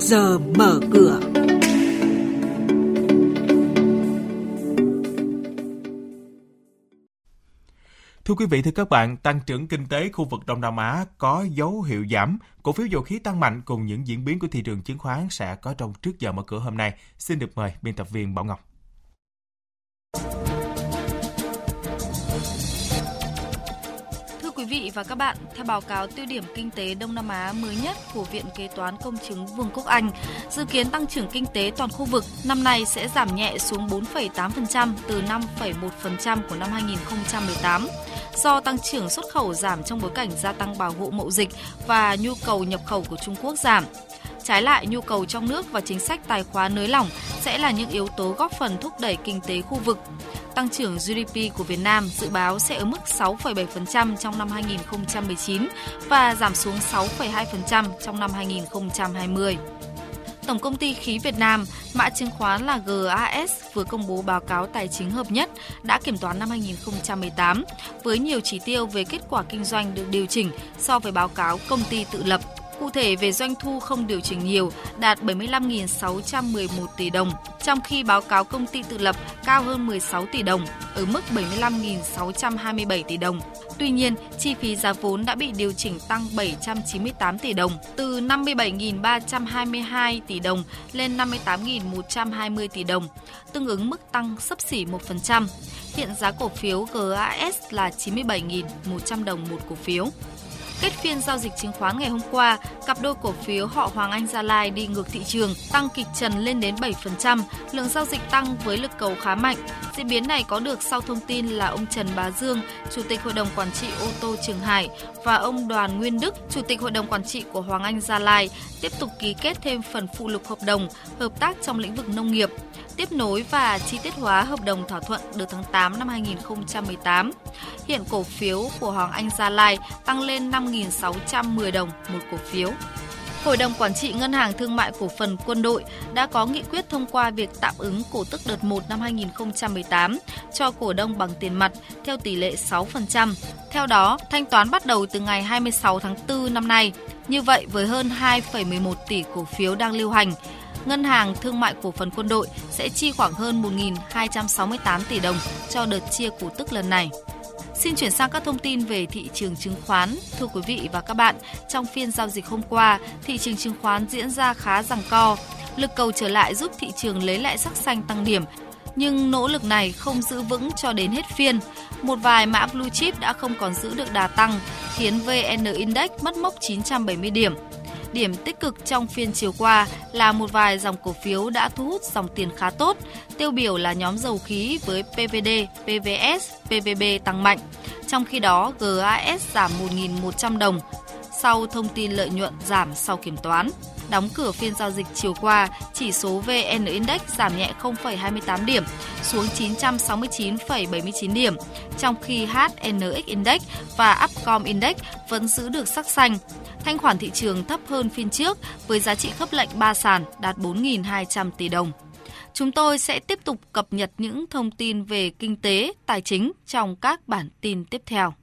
giờ mở cửa. Thưa quý vị, thưa các bạn, tăng trưởng kinh tế khu vực Đông Nam Á có dấu hiệu giảm. Cổ phiếu dầu khí tăng mạnh cùng những diễn biến của thị trường chứng khoán sẽ có trong trước giờ mở cửa hôm nay. Xin được mời biên tập viên Bảo Ngọc. Vị và các bạn, theo báo cáo tiêu điểm kinh tế Đông Nam Á mới nhất của Viện Kế toán Công chứng Vương quốc Anh, dự kiến tăng trưởng kinh tế toàn khu vực năm nay sẽ giảm nhẹ xuống 4,8% từ 5,1% của năm 2018 do tăng trưởng xuất khẩu giảm trong bối cảnh gia tăng bảo hộ mậu dịch và nhu cầu nhập khẩu của Trung Quốc giảm. Trái lại, nhu cầu trong nước và chính sách tài khoá nới lỏng sẽ là những yếu tố góp phần thúc đẩy kinh tế khu vực tăng trưởng GDP của Việt Nam dự báo sẽ ở mức 6,7% trong năm 2019 và giảm xuống 6,2% trong năm 2020. Tổng công ty khí Việt Nam, mã chứng khoán là GAS vừa công bố báo cáo tài chính hợp nhất đã kiểm toán năm 2018 với nhiều chỉ tiêu về kết quả kinh doanh được điều chỉnh so với báo cáo công ty tự lập Cụ thể về doanh thu không điều chỉnh nhiều, đạt 75.611 tỷ đồng, trong khi báo cáo công ty tự lập cao hơn 16 tỷ đồng, ở mức 75.627 tỷ đồng. Tuy nhiên, chi phí giá vốn đã bị điều chỉnh tăng 798 tỷ đồng, từ 57.322 tỷ đồng lên 58.120 tỷ đồng, tương ứng mức tăng sấp xỉ 1%. Hiện giá cổ phiếu GAS là 97.100 đồng một cổ phiếu. Kết phiên giao dịch chứng khoán ngày hôm qua, cặp đôi cổ phiếu họ Hoàng Anh Gia Lai đi ngược thị trường, tăng kịch trần lên đến 7%, lượng giao dịch tăng với lực cầu khá mạnh. Diễn biến này có được sau thông tin là ông Trần Bá Dương, Chủ tịch Hội đồng Quản trị ô tô Trường Hải và ông Đoàn Nguyên Đức, Chủ tịch Hội đồng Quản trị của Hoàng Anh Gia Lai tiếp tục ký kết thêm phần phụ lục hợp đồng hợp tác trong lĩnh vực nông nghiệp tiếp nối và chi tiết hóa hợp đồng thỏa thuận được tháng 8 năm 2018. Hiện cổ phiếu của Hoàng Anh Gia Lai tăng lên 5.610 đồng một cổ phiếu. Hội đồng Quản trị Ngân hàng Thương mại Cổ phần Quân đội đã có nghị quyết thông qua việc tạm ứng cổ tức đợt 1 năm 2018 cho cổ đông bằng tiền mặt theo tỷ lệ 6%. Theo đó, thanh toán bắt đầu từ ngày 26 tháng 4 năm nay. Như vậy, với hơn 2,11 tỷ cổ phiếu đang lưu hành, Ngân hàng Thương mại Cổ phần Quân đội sẽ chi khoảng hơn 1.268 tỷ đồng cho đợt chia cổ tức lần này. Xin chuyển sang các thông tin về thị trường chứng khoán. Thưa quý vị và các bạn, trong phiên giao dịch hôm qua, thị trường chứng khoán diễn ra khá rằng co. Lực cầu trở lại giúp thị trường lấy lại sắc xanh tăng điểm, nhưng nỗ lực này không giữ vững cho đến hết phiên. Một vài mã blue chip đã không còn giữ được đà tăng, khiến VN Index mất mốc 970 điểm. Điểm tích cực trong phiên chiều qua là một vài dòng cổ phiếu đã thu hút dòng tiền khá tốt, tiêu biểu là nhóm dầu khí với PVD, PVS, PVB tăng mạnh. Trong khi đó, GAS giảm 1.100 đồng sau thông tin lợi nhuận giảm sau kiểm toán. Đóng cửa phiên giao dịch chiều qua, chỉ số VN Index giảm nhẹ 0,28 điểm xuống 969,79 điểm, trong khi HNX Index và Upcom Index vẫn giữ được sắc xanh. Thanh khoản thị trường thấp hơn phiên trước với giá trị khớp lệnh 3 sàn đạt 4.200 tỷ đồng. Chúng tôi sẽ tiếp tục cập nhật những thông tin về kinh tế, tài chính trong các bản tin tiếp theo.